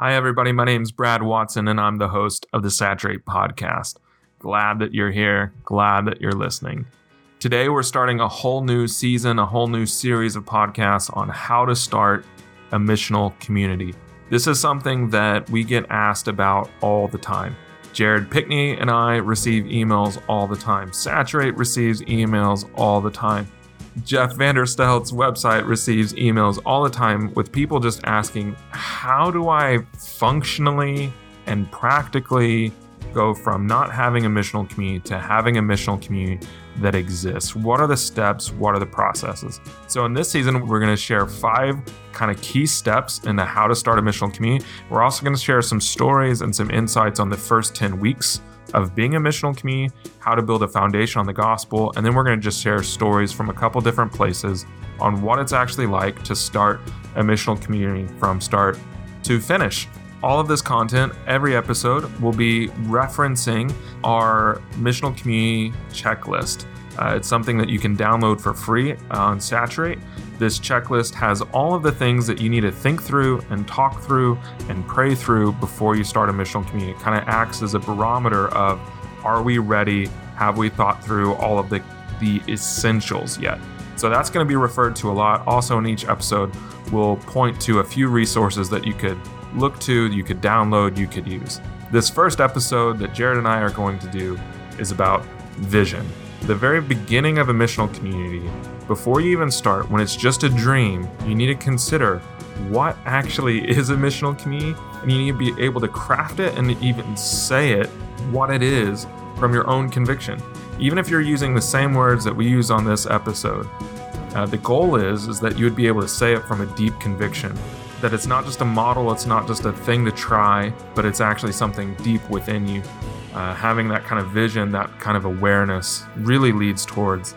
Hi, everybody. My name's Brad Watson, and I'm the host of the Saturate podcast. Glad that you're here. Glad that you're listening. Today, we're starting a whole new season, a whole new series of podcasts on how to start a missional community. This is something that we get asked about all the time. Jared Pickney and I receive emails all the time. Saturate receives emails all the time. Jeff Vanderstelt's website receives emails all the time with people just asking, How do I functionally and practically go from not having a missional community to having a missional community that exists? What are the steps? What are the processes? So, in this season, we're going to share five kind of key steps into how to start a missional community. We're also going to share some stories and some insights on the first 10 weeks of being a missional community, how to build a foundation on the gospel, and then we're going to just share stories from a couple different places on what it's actually like to start a missional community from start to finish. All of this content, every episode, will be referencing our missional community checklist. Uh, it's something that you can download for free on Saturate. This checklist has all of the things that you need to think through and talk through and pray through before you start a missional community. It kind of acts as a barometer of are we ready? Have we thought through all of the, the essentials yet? So that's going to be referred to a lot. Also, in each episode, we'll point to a few resources that you could look to, you could download, you could use. This first episode that Jared and I are going to do is about vision the very beginning of a missional community, before you even start, when it's just a dream, you need to consider what actually is a missional community, and you need to be able to craft it and even say it what it is from your own conviction. Even if you're using the same words that we use on this episode, uh, the goal is is that you would be able to say it from a deep conviction that it's not just a model, it's not just a thing to try, but it's actually something deep within you uh, having that kind of vision, that kind of awareness really leads towards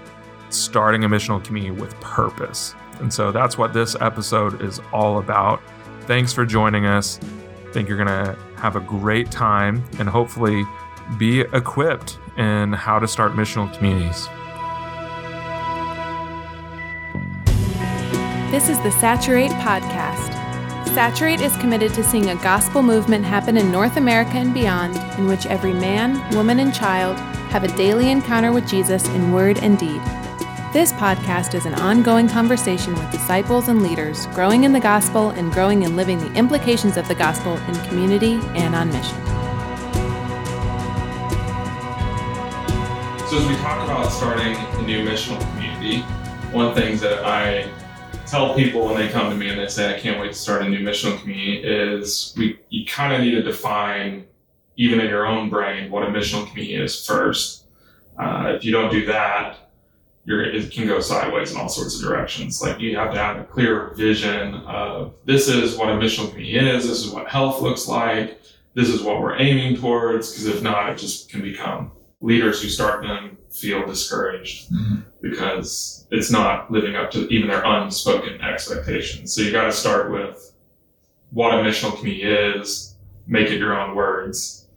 starting a missional community with purpose. And so that's what this episode is all about. Thanks for joining us. I think you're going to have a great time and hopefully be equipped in how to start missional communities. This is the Saturate Podcast. Saturate is committed to seeing a gospel movement happen in North America and beyond, in which every man, woman, and child have a daily encounter with Jesus in word and deed. This podcast is an ongoing conversation with disciples and leaders growing in the gospel and growing in living the implications of the gospel in community and on mission. So, as we talk about starting a new missional community, one thing that I tell people when they come to me and they say, I can't wait to start a new missional community is we, you kind of need to define, even in your own brain, what a missional community is first. Uh, if you don't do that, you're, it can go sideways in all sorts of directions. Like you have to have a clear vision of this is what a missional community is, this is what health looks like, this is what we're aiming towards, because if not, it just can become leaders who start them feel discouraged mm-hmm. because it's not living up to even their unspoken expectations. So you got to start with what a missional community is, make it your own words.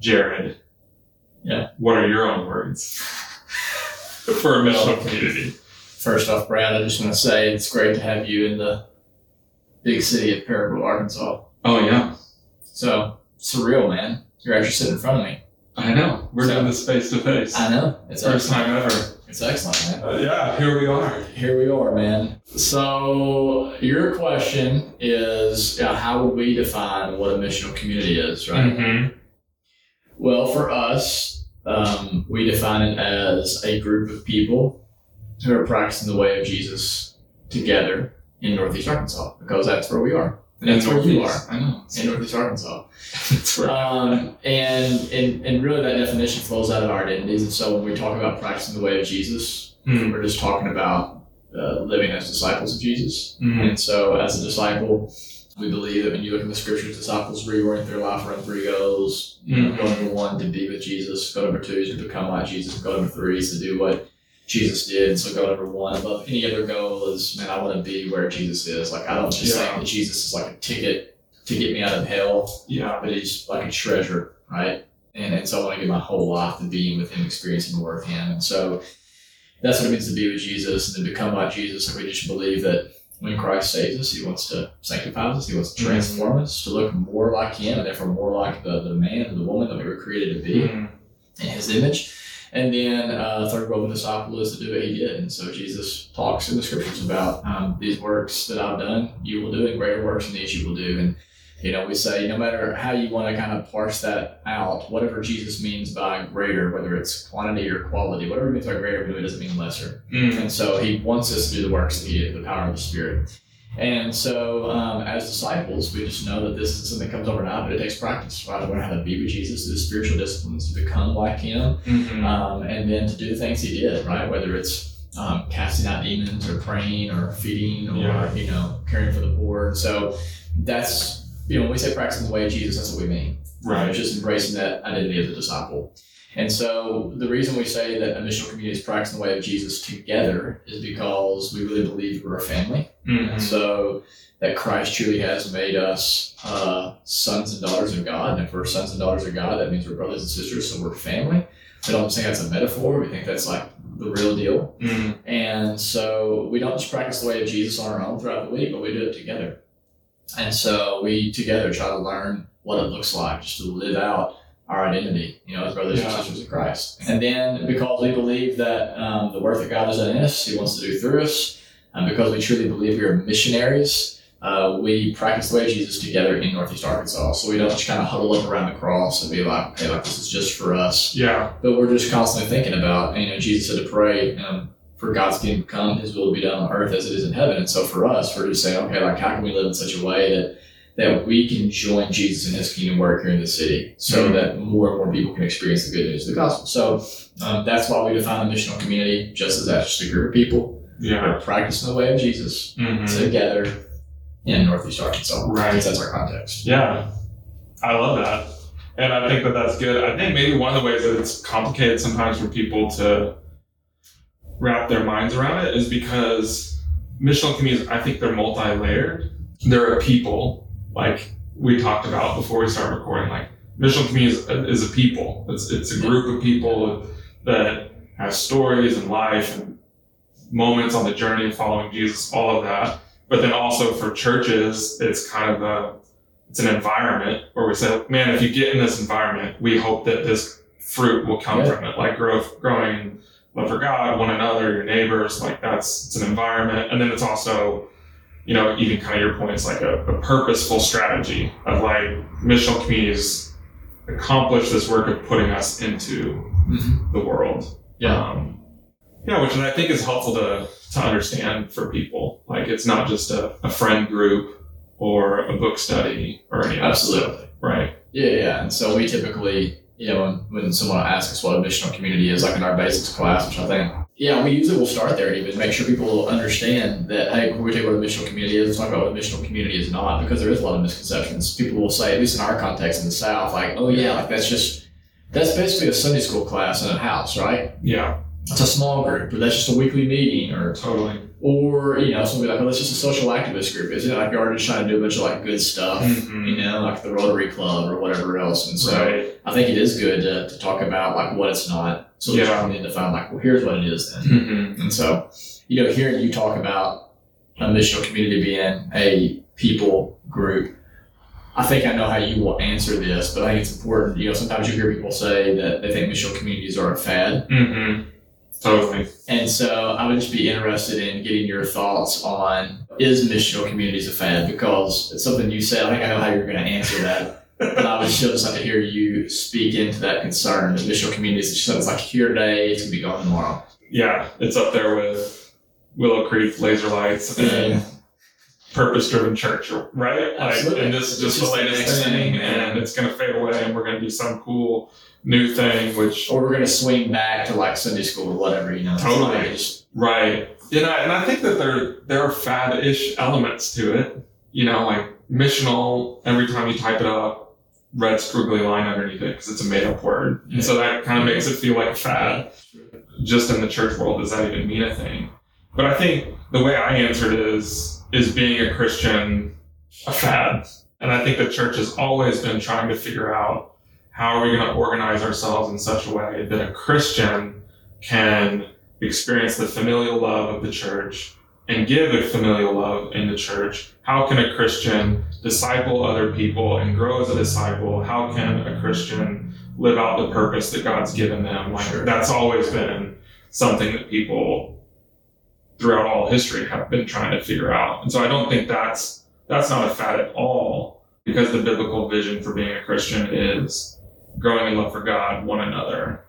Jared, yeah, what are your own words for a missional community? First off, Brad, I just want to say it's great to have you in the big city of Paragould, Arkansas. Oh yeah. So surreal, man. You're actually sitting in front of me. I know. We're so, doing this face to face. I know. It's first excellent. time ever. It's excellent, man. Uh, yeah, here we are. Here we are, man. So your question is, yeah, how would we define what a missional community is, right? Mm-hmm. Well, for us, um, we define it as a group of people who are practicing the way of Jesus together in Northeast Arkansas, because that's where we are. And that's where you are. I know. In Northeast Arkansas. that's right. Um, and, and, and really that definition flows out of our identities. And so when we talk about practicing the way of Jesus, mm. we're just talking about uh, living as disciples of Jesus. Mm. And so as a disciple, we believe that when you look in the scriptures, disciples reorient their life around three goals. Mm. Goal number one, to be with Jesus. Goal number two is to become like Jesus. Goal number three is to do what Jesus did. So goal number one above any other goal is, man, I want to be where Jesus is. Like I don't just yeah. think that Jesus is like a ticket to get me out of hell. Yeah. But he's like a treasure, right? And, and so I want to give my whole life to being with him, experiencing more of him. And so that's what it means to be with Jesus and to become like Jesus. Like we just believe that when Christ saves us, He wants to sanctify us. He wants to Mhm. transform us to look more like Him, and therefore more like the, the man and the woman that we were created to be Mm. in His image. And then uh, third role of the disciple is to do what He did. And so Jesus talks in the scriptures about um, these works that I've done, you will do, and greater works than these you will do. And you know, we say no matter how you want to kind of parse that out, whatever Jesus means by greater, whether it's quantity or quality, whatever he means by greater really doesn't mean lesser. Mm. And so he wants us to do the works that he did, the power of the Spirit. And so, um, as disciples, we just know that this is something that comes overnight, but it takes practice, right? To learn how to be with Jesus, the spiritual disciplines, to become like Him, Mhm. um, and then to do the things He did, right? Whether it's um, casting out demons, or praying, or feeding, or Yeah. you know, caring for the poor. So that's you know, when we say practicing the way of Jesus, that's what we mean. Right. It's just embracing that identity of the disciple. And so the reason we say that a missional community is practicing the way of Jesus together is because we really believe we're a family. Mhm. And so that Christ truly has made us uh, sons and daughters of God. And if we're sons and daughters of God, that means we're brothers and sisters, so we're family. We don't think that's a metaphor. We think that's like the real deal. Mm. And so we don't just practice the way of Jesus on our own throughout the week, but we do it together. And so we together try to learn what it looks like just to live out our identity, you know, as brothers Yeah. and sisters of Christ. And then because we believe that um, the work that God has done in us, He wants to do through us, and because we truly believe we are missionaries, uh, we practice the way of Jesus together in Northeast Arkansas. So we don't just kind of huddle up around the cross and be like, okay, like this is just for us Yeah. but we're just constantly thinking about, you know, Jesus said to pray um, for God's kingdom to come, His will to be done on earth as it is in heaven. And so for us, we're just saying, okay, like how can we live in such a way that that we can join Jesus in His kingdom work here in the city, so Mhm. that more and more people can experience the good news of the gospel. So um, that's why we define the missional community just as that, just a group of people who Yeah. are practicing the way of Jesus Mhm. together in Northeast Arkansas. Right. That's our context. Yeah, I love that. And I think that that's good. I think maybe one of the ways that it's complicated sometimes for people to wrap their minds around it is because missional communities, I think they're multi layered. There are people, like we talked about before we started recording, like missional communities is a people. It's, it's a group of people that have stories and life and moments on the journey of following Jesus, all of that. But then also for churches, it's kind of a it's an environment where we say, man, if you get in this environment, we hope that this fruit will come Yeah. from it, like growth, growing love for God, one another, your neighbors. Like that's it's an environment, and then it's also, you know, even kind of your point, it's like a, a purposeful strategy of like missional communities accomplish this work of putting us into Mm-hmm. the world. Yeah. Um, yeah, which I think is helpful to, to understand for people. Like it's not just a, a friend group or a book study or any of that stuff. Absolutely. Right. Yeah, yeah. And so we typically, you know, when, when someone asks us what a missional community is, like in our basics class, which I think, yeah, we usually will start there even, make sure people understand that, hey, when we talk about what a missional community is, let's talk about what a missional community is not, because there is a lot of misconceptions. People will say, at least in our context in the South, like, oh yeah, like that's just, that's basically a Sunday school class in a house, right? Yeah. It's a small group, or that's just a weekly meeting, or Totally. or you know, somebody like, oh, that's just a social activist group, isn't it? Like you're already just trying to do a bunch of like good stuff, Mhm. you know, like the Rotary Club or whatever else. And so Right. I think it is good to, to talk about like what it's not, so that Yeah. you can define like, well, here's what it is then. Mhm. And so, you know, hearing you talk about a missional community being a people group, I think I know how you will answer this, but I think it's important. You know, sometimes you hear people say that they think missional communities are a fad. Mhm. Totally. And so I would just be interested in getting your thoughts on is missional communities a fad? Because it's something you said. I think I know how you're going to answer that. But I would still just like to hear you speak into that concern that missional communities, it's like here today, it's going to be gone tomorrow. Yeah. It's up there with Willow Creek laser lights and purpose driven church, right? Like, Absolutely. and this is just, just the the latest thing, thing, and it's going to fade away, and we're going to do some cool new thing, which Or we're going to swing back to like Sunday school or whatever, you know. Totally. like Right. You know, and I think that there there are fad-ish elements to it. You know, like missional. Every time you type it up, red squiggly line underneath it because it's a made-up word, and so that kind of makes it feel like a fad. Just in the church world, does that even mean a thing? But I think the way I answered is is being a Christian a fad, and I think the church has always been trying to figure out how are we going to organize ourselves in such a way that a Christian can experience the familial love of the church and give a familial love in the church? How can a Christian disciple other people and grow as a disciple? How can a Christian live out the purpose that God's given them? Like Sure. that's always been something that people throughout all history have been trying to figure out. And so I don't think that's that's not a fad at all because the biblical vision for being a Christian is growing in love for God, one another,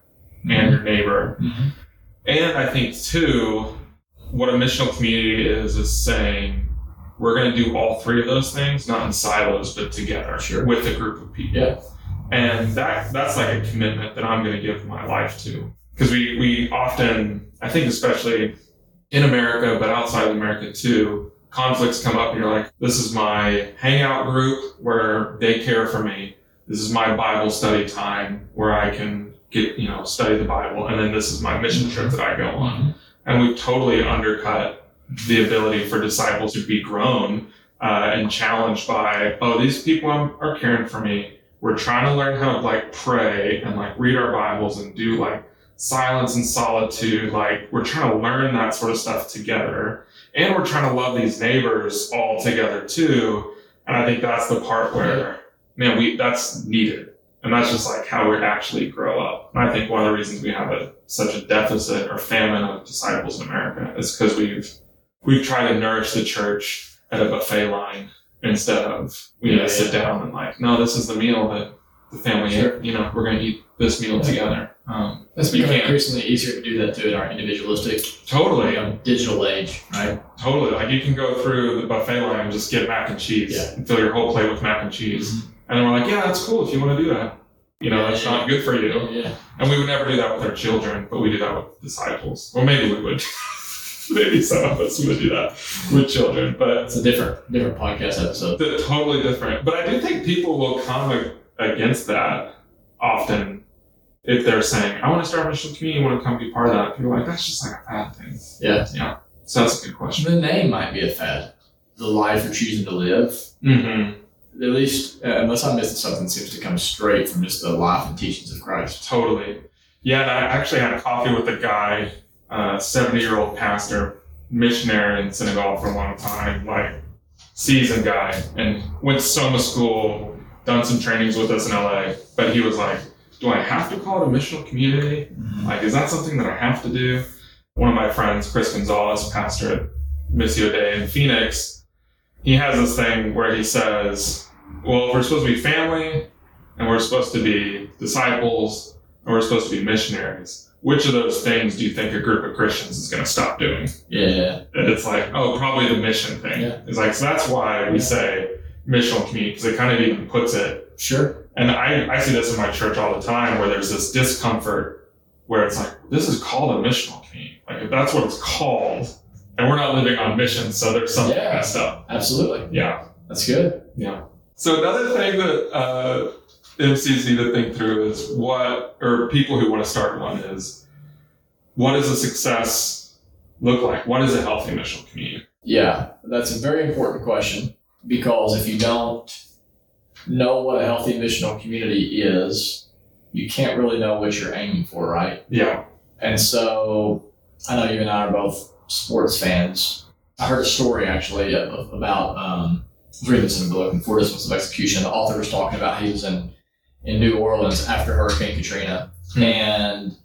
and your neighbor. Mhm. And I think too, what a missional community is is saying we're going to do all three of those things, not in silos, but together Sure. with a group of people. Yeah. And that that's like a commitment that I'm going to give my life to. Because we, we often, I think especially in America, but outside of America too, conflicts come up and you're like, this is my hangout group where they care for me. This is my Bible study time where I can get, you know, study the Bible. And then this is my mission trip that I go on. Mm-hmm. And we've totally undercut the ability for disciples to be grown uh, and challenged by, oh, these people are caring for me. We're trying to learn how to like pray and like read our Bibles and do like silence and solitude. Like we're trying to learn that sort of stuff together. And we're trying to love these neighbors all together too. And I think that's the part where, man, we that's needed. And that's just like how we actually grow up. And I think one of the reasons we have a such a deficit or famine of disciples in America is because we've we've tried to nourish the church at a buffet line instead of we need Yeah, to sit yeah. down and like, no, this is the meal that the family Sure. ate. You know, we're gonna eat this meal Yeah. together. Um, It's becoming increasingly easier to do that too in our individualistic, totally, know, digital age, right? totally. Like you can go through the buffet line and just get mac and cheese Yeah. and fill your whole plate with mac and cheese. And then we're like, yeah, that's cool if you want to do that. You know, Yeah, that's yeah. not good for you. Yeah. And we would never do that with our children, but we do that with disciples. Or maybe we would. maybe some of us would do that with children, but It's a different different podcast episode. totally different. But I do think people will come against that often if they're saying, I want to start a mission community, I want to come be part of that. People are like, that's just like a bad thing. Yeah. Yeah. So that's a good question. The name might be a fad. The life you're choosing to live. Mm-hmm. At least, uh, unless I'm missing something, seems to come straight from just the life and teachings of Christ. Totally. Yeah, and I actually had a coffee with a guy, 70 year old pastor, missionary in Senegal for a long time, like seasoned guy, and went to Soma school, done some trainings with us in LA. But he was like, Do I have to call it a missional community? Mm-hmm. Like, is that something that I have to do? One of my friends, Chris Gonzalez, pastor at Missio Dei in Phoenix, he has this thing where he says, well, if we're supposed to be family and we're supposed to be disciples and we're supposed to be missionaries, which of those things do you think a group of Christians is going to stop doing? Yeah. And it's like, oh, probably the mission thing. Yeah. It's like, so that's why we say missional community, because it kind of even puts it Sure. and I, I see this in my church all the time where there's this discomfort where it's like, this is called a missional community. Like, if that's what it's called, and we're not living on mission, so there's something Yeah. messed up. Absolutely. Yeah. That's good. Yeah. So another thing that uh, MCs need to think through is what, or people who want to start one is, what does a success look like? What is a healthy missional community? Yeah, that's a very important question because if you don't know what a healthy missional community is, you can't really know what you're aiming for, right? Yeah. And so I know you and I are both sports fans. I heard a story actually about um, was reading this in a book, and Four Disciplines of Execution. The author was talking about he was in in New Orleans after Hurricane Katrina, Hmm. and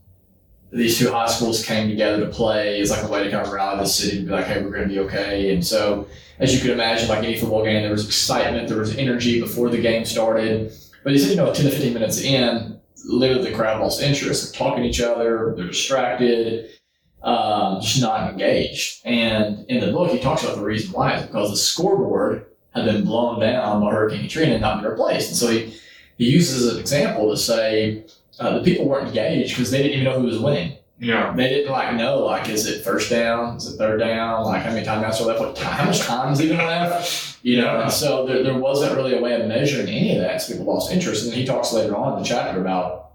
these two high schools came together to play as like a way to kind of rally the city to be like, hey, we're going to be okay. And so, as you could imagine, like any football game, there was excitement, there was energy before the game started. But he said, you know, 10 to 15 minutes in, literally the crowd lost interest. They're talking to each other, they're distracted, um, just not engaged. And in the book, he talks about the reason why is because the scoreboard had been blown down by Hurricane Katrina and not been replaced. And so he, he uses an example to say uh, the people weren't engaged because they didn't even know who was winning. Yeah. They didn't like know like is it first down, is it third down, like how many timeouts are left, what time, how much time is even left, you know. And so there, there wasn't really a way of measuring any of that. So people lost interest. And then he talks later on in the chapter about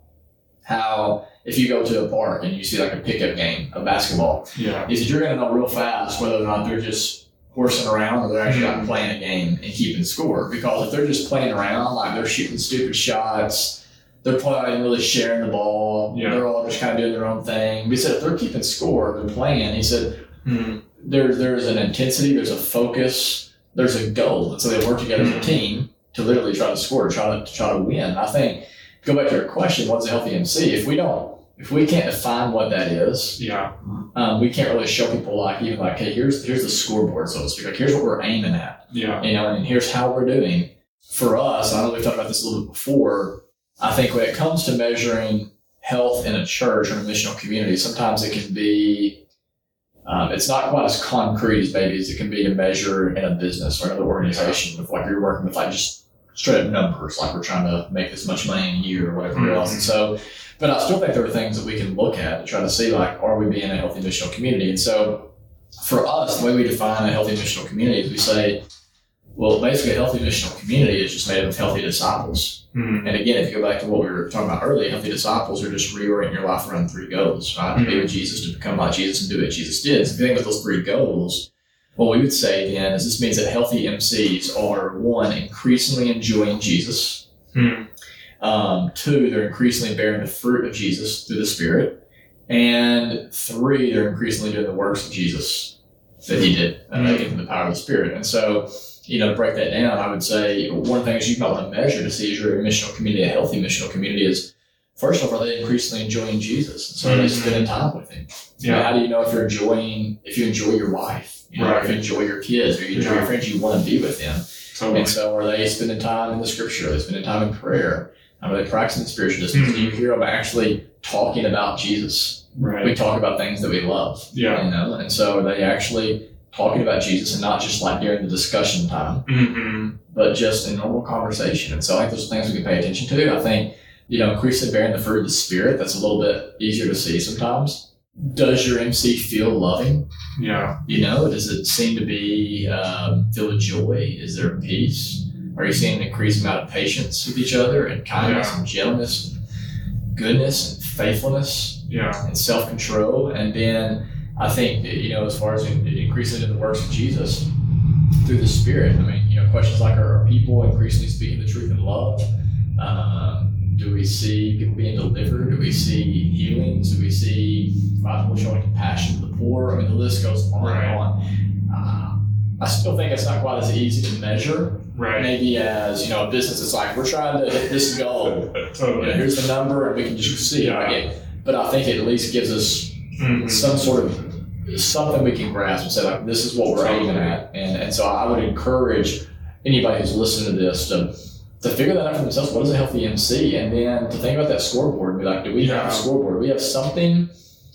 how if you go to a park and you see like a pickup game of basketball, Yeah. he said you're going to know real fast whether or not they're just horsing around or they're actually Mhm. out playing a game and keeping score. Because if they're just playing around, like they're shooting stupid shots, they're probably not really sharing the ball. Yeah. They're all just kind of doing their own thing. But he said if they're keeping score, they're playing. He said Hmm. there, there's an intensity, there's a focus, there's a goal. And so they work together as a team to literally try to score, try to, to try to win. I think, go back to your question, what's a healthy MC? If we don't, if we can't define what that is, Yeah. Um, we can't really show people like even like, hey, here's here's the scoreboard, so to speak. Like here's what we're aiming at, Yeah. you know, and here's how we're doing. For us, I know we've talked about this a little bit before. I think when it comes to measuring health in a church or in a missional community, sometimes it can be um, it's not quite as concrete as maybe as it can be to measure in a business or another organization. If like you're working with like just straight up numbers, like we're trying to make this much money in a year or whatever Mhm. else. And so, but I still think there are things that we can look at to try to see like, are we being a healthy missional community? And so, for us, the way we define a healthy missional community is we say, well, basically, a healthy missional community is just made up of healthy disciples. Mm. And again, if you go back to what we were talking about earlier, healthy disciples are just reorienting your life around three goals, right? To be with Jesus, to become like Jesus, and do what Jesus did. So if you think those three goals, what we would say then is this means that healthy MCs are one, increasingly enjoying Jesus. Mm. Um, two, they're increasingly bearing the fruit of Jesus through the Spirit. And three, they're increasingly doing the works of Jesus that he did, and they give them the power of the Spirit. And so, you know, to break that down, I would say one of the things you might want to measure to see is your missional community, a healthy missional community, is first off, are they increasingly enjoying Jesus? So are they Mhm. spending time with him? You know, Yeah. how do you know if you're enjoying, if you enjoy your wife, you know, Right. if you enjoy your kids, or you enjoy Yeah. your friends, you want to be with them. Totally. And so, are they spending time in the scripture? Are they spending time in prayer? Are they practicing spiritual disciplines? Do you hear them actually talking about Jesus? We talk about things that we love, Yeah. you know, and so are they actually talking about Jesus and not just like during the discussion time, Mm-hmm. but just in normal conversation? And so, I think those are things we can pay attention to. I think, you know, increasingly bearing the fruit of the Spirit, that's a little bit easier to see sometimes. Does your MC feel loving? Yeah. You know, does it seem to be um, filled with joy? Is there peace? Are you seeing an increased amount of patience with each other and kindness Yeah. and gentleness, and goodness and faithfulness Yeah. and self control? And then I think you know, as far as increasing in the works of Jesus through the Spirit, I mean, you know, questions like are, are people increasingly speaking the truth in love? Um, do we see people being delivered? Do we see healings? Do we see people showing compassion to the poor? I mean, the list goes on Right. and on. Uh, I still think it's not quite as easy to measure, Right. maybe as you know, a business. is like we're trying to hit this goal. You know, totally. here's the number, and we can just see. Yeah. It. But I think it at least gives us Mhm. some sort of something we can grasp and say like this is what we're aiming at and, and so i would encourage anybody who's listening to this to to figure that out for themselves what is a healthy mc and then to think about that scoreboard and be like do we have a scoreboard do we have something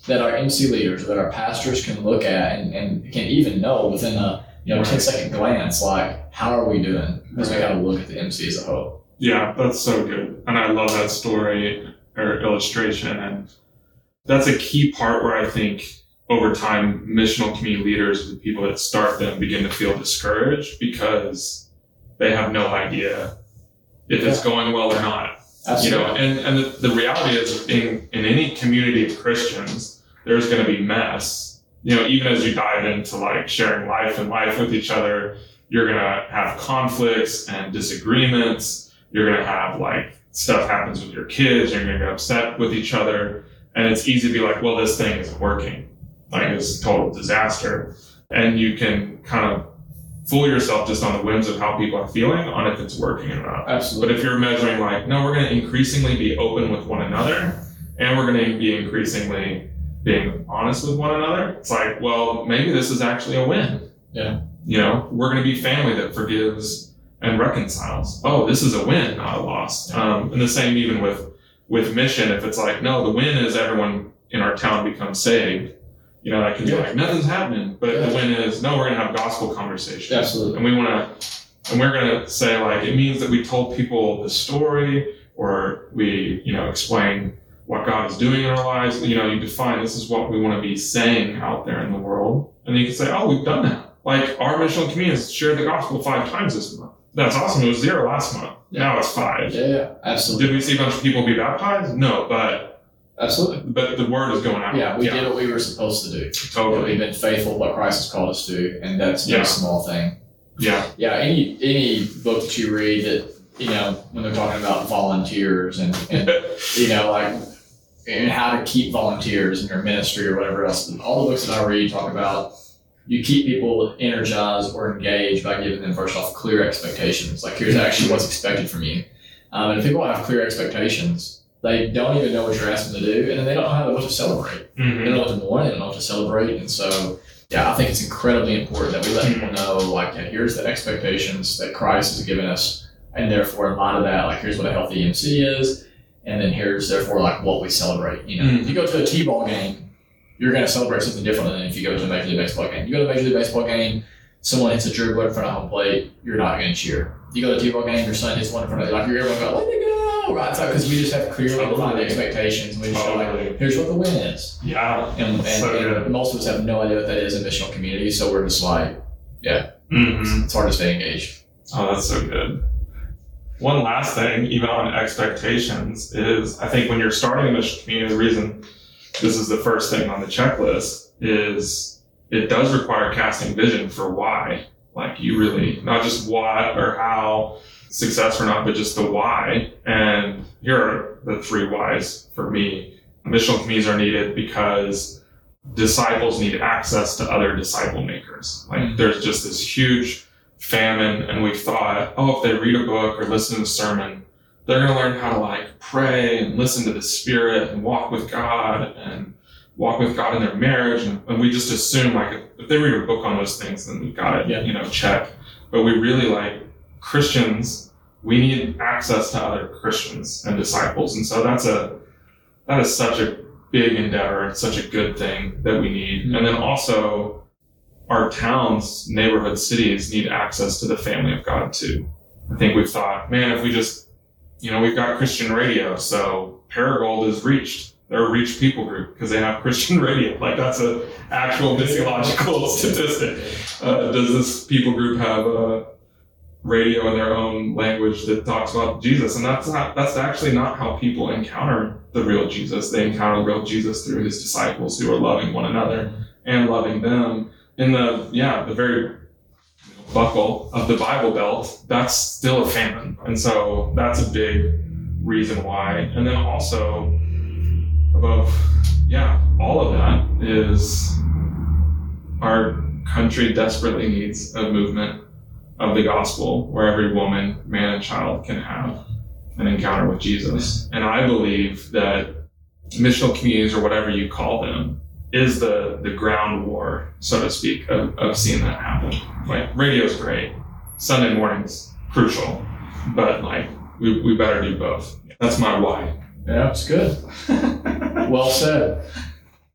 that our mc leaders that our pastors can look at and, and can even know within a you know Right. 10 second glance like how are we doing as we got to look at the mc as a whole Yeah, that's so good. And I love that story or illustration. And that's a key part where I think over time, missional community leaders, the people that start them, begin to feel discouraged because they have no idea if it's going well or not. absolutely You know, and, and the, the reality is in, in any community of Christians, there's going to be mess. You know, even as you dive into like sharing life and life with each other, you're going to have conflicts and disagreements. You're going to have like stuff happens with your kids. You're going to get upset with each other. And it's easy to be like, well, this thing isn't working. Like it's a total disaster. And you can kind of fool yourself just on the whims of how people are feeling on if it's working or not. absolutely But if you're measuring like, no, we're going to increasingly be open with one another and we're going to be increasingly being honest with one another, it's like, well, maybe this is actually a win. Yeah. You know, we're going to be family that forgives and reconciles. Oh, this is a win, not a loss. Um, and the same even with, with mission. If it's like, no, the win is everyone in our town becomes saved. You know, that can be like, nothing's happening. But Yeah. the win is, no, we're going to have gospel conversations absolutely and we want to and we're going to say like it means that we told people the story or we you know explain what god is doing in our lives. You know you define this is what we want to be saying out there in the world. And you can say oh we've done that. Like our missional community has shared the gospel five times this month. That's awesome. It was zero last month. Now it's five. Yeah yeah absolutely. Did we see a bunch of people be baptized? No but absolutely. but the word is going out. Yeah we did what we were supposed to do. Totally. We've been faithful to what Christ has called us to, and that's no Yeah. small thing. yeah. Yeah, any any book that you read that you know when they're talking about volunteers and, and you know like and how to keep volunteers in your ministry or whatever else, all the books that I read talk about you keep people energized or engaged by giving them first off clear expectations. Like here's actually what's expected from you. Um, and if people have clear expectations, they don't even know what you're asking them to do, and then they don't know how what to celebrate. Mm-hmm. They don't know what to mourn, they don't know what to celebrate, and so yeah, I think it's incredibly important that we let people know like yeah, here's the expectations that Christ has given us, and therefore in light of that, like here's what a healthy MC is, and then here's therefore like what we celebrate. You know, Mhm. if you go to a T-ball game, you're going to celebrate something different than if you go to a Major League Baseball game. You go to a Major League Baseball game, someone hits a dribbler in front of home plate, you're not going to cheer. You go to a T-ball game, your son hits one in front of you, like you're going to go, way to go, right? So because we just have clearly defined Totally. expectations, we just Totally. like, here's what the win is. Yeah. And, and, So and most of us have no idea what that is in missional community, so we're just like, Mm-hmm. it's hard to stay engaged. Oh, that's so good. One last thing, even on expectations, is I think when you're starting a mission community, the reason this is the first thing on the checklist is it does require casting vision for why. Like you really, not just what or how, success or not, but just the why. And here are the three whys for me. Missional communities are needed because disciples need access to other disciple makers. Like Mhm. there's just this huge famine and we thought, oh, if they read a book or listen to a sermon, they're going to learn how to like pray and listen to the spirit and walk with God and walk with God in their marriage. And, and we just assume like if, they read a book on those things, then we've got it, Yeah. you know, check. But we really like Christians, we need access to other Christians and disciples. And so that's a, that is such a big endeavor. It's such a good thing that we need. Mhm. And then also our towns, neighborhoods, cities need access to the family of God too. I think we've thought, man, if we just, you know, we've got Christian radio, so Paragould is reached. They're a reached people group because they have Christian radio. Like that's an actual physiological statistic. Uh, does this people group have a radio in their own language that talks about Jesus? And that's not, that's actually not how people encounter the real Jesus. They encounter the real Jesus through his disciples who are loving one another and loving them in the yeah the very buckle of the bible belt that's still a famine. And so that's a big reason why. And then also above yeah all of that is our country desperately needs a movement of the gospel where every woman man and child can have an encounter with jesus. And i believe that missional communities or whatever you call them is the the ground war, so to speak, of, of seeing that happen. Like radio's great, Sunday mornings crucial, but like we, we better do both. That's my why. Yeah, it's good. well said.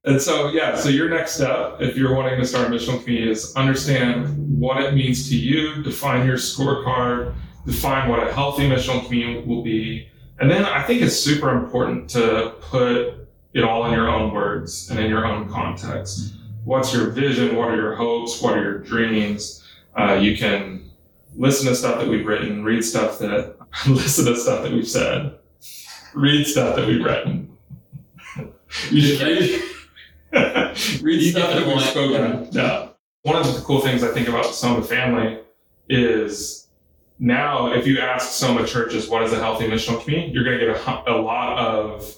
And so yeah, so your next step, if you're wanting to start a missional community, is understand what it means to you, define your scorecard, define what a healthy missional community will be, and then I think it's super important to put it all in your own words and in your own context. What's your vision? What are your hopes? What are your dreams? Uh, you can listen to stuff that we've written, read stuff that, listen to stuff that we've said, read stuff that we've written. You should read, read You stuff that we've spoken. Yeah. One of the cool things I think about Soma family is now if you ask Soma churches what is a healthy missional community, you're going to get a, a lot of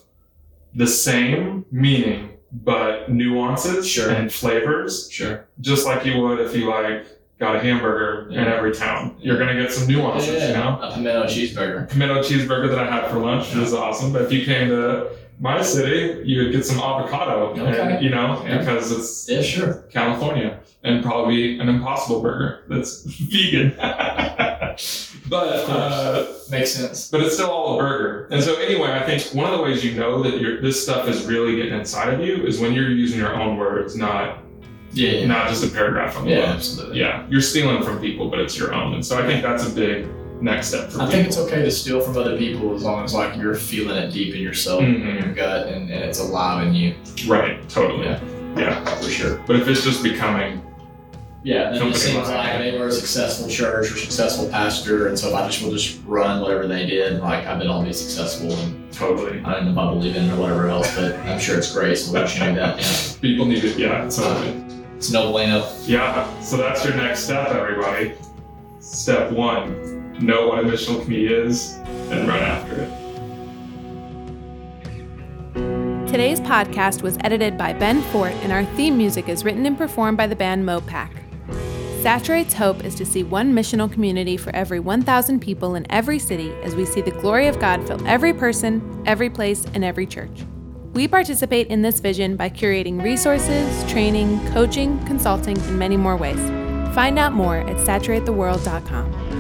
the same meaning, but nuances Sure. and flavors, Sure. just like you would if you like got a hamburger in every town. You're going to get some nuances, you know? A pimento cheeseburger. Pimento cheeseburger that I had for lunch Yeah. is awesome, but if you came to my city, you would get some avocado, Okay. and, you know, Yeah. because it's Yeah, sure. California, and probably an Impossible Burger that's vegan. but uh, Makes sense. but it's still all a burger. And so anyway, I think one of the ways you know that this stuff is really getting inside of you is when you're using your own words, not Yeah. Yeah. not just a paragraph from the Yeah, book. absolutely. Yeah, you're stealing from people, but it's your own. And so I think that's a big next step for I people. think it's okay to steal from other people as long as like you're feeling it deep in yourself, Mhm. in your gut, and, and it's alive in you. right, totally. Yeah. yeah. For sure. But if it's just becoming Yeah, and it Company seems like they were a successful church or successful pastor, and so if I just will just run whatever they did, like I bet I'll be successful, and totally, I don't know if I believe in it or whatever else, but I'm sure it's great. So we'll let you that. Yeah, people need it. Yeah, it's totally. it's no bueno. Yeah, so that's your next step, everybody. Step one know what a missional committee is and run after it. Today's podcast was edited by Ben Fort, and our theme music is written and performed by the band Mopac. Saturate's hope is to see one missional community for every 1,000 people in every city as we see the glory of God fill every person, every place, and every church. We participate in this vision by curating resources, training, coaching, consulting, and many more ways. Find out more at saturatetheworld.com.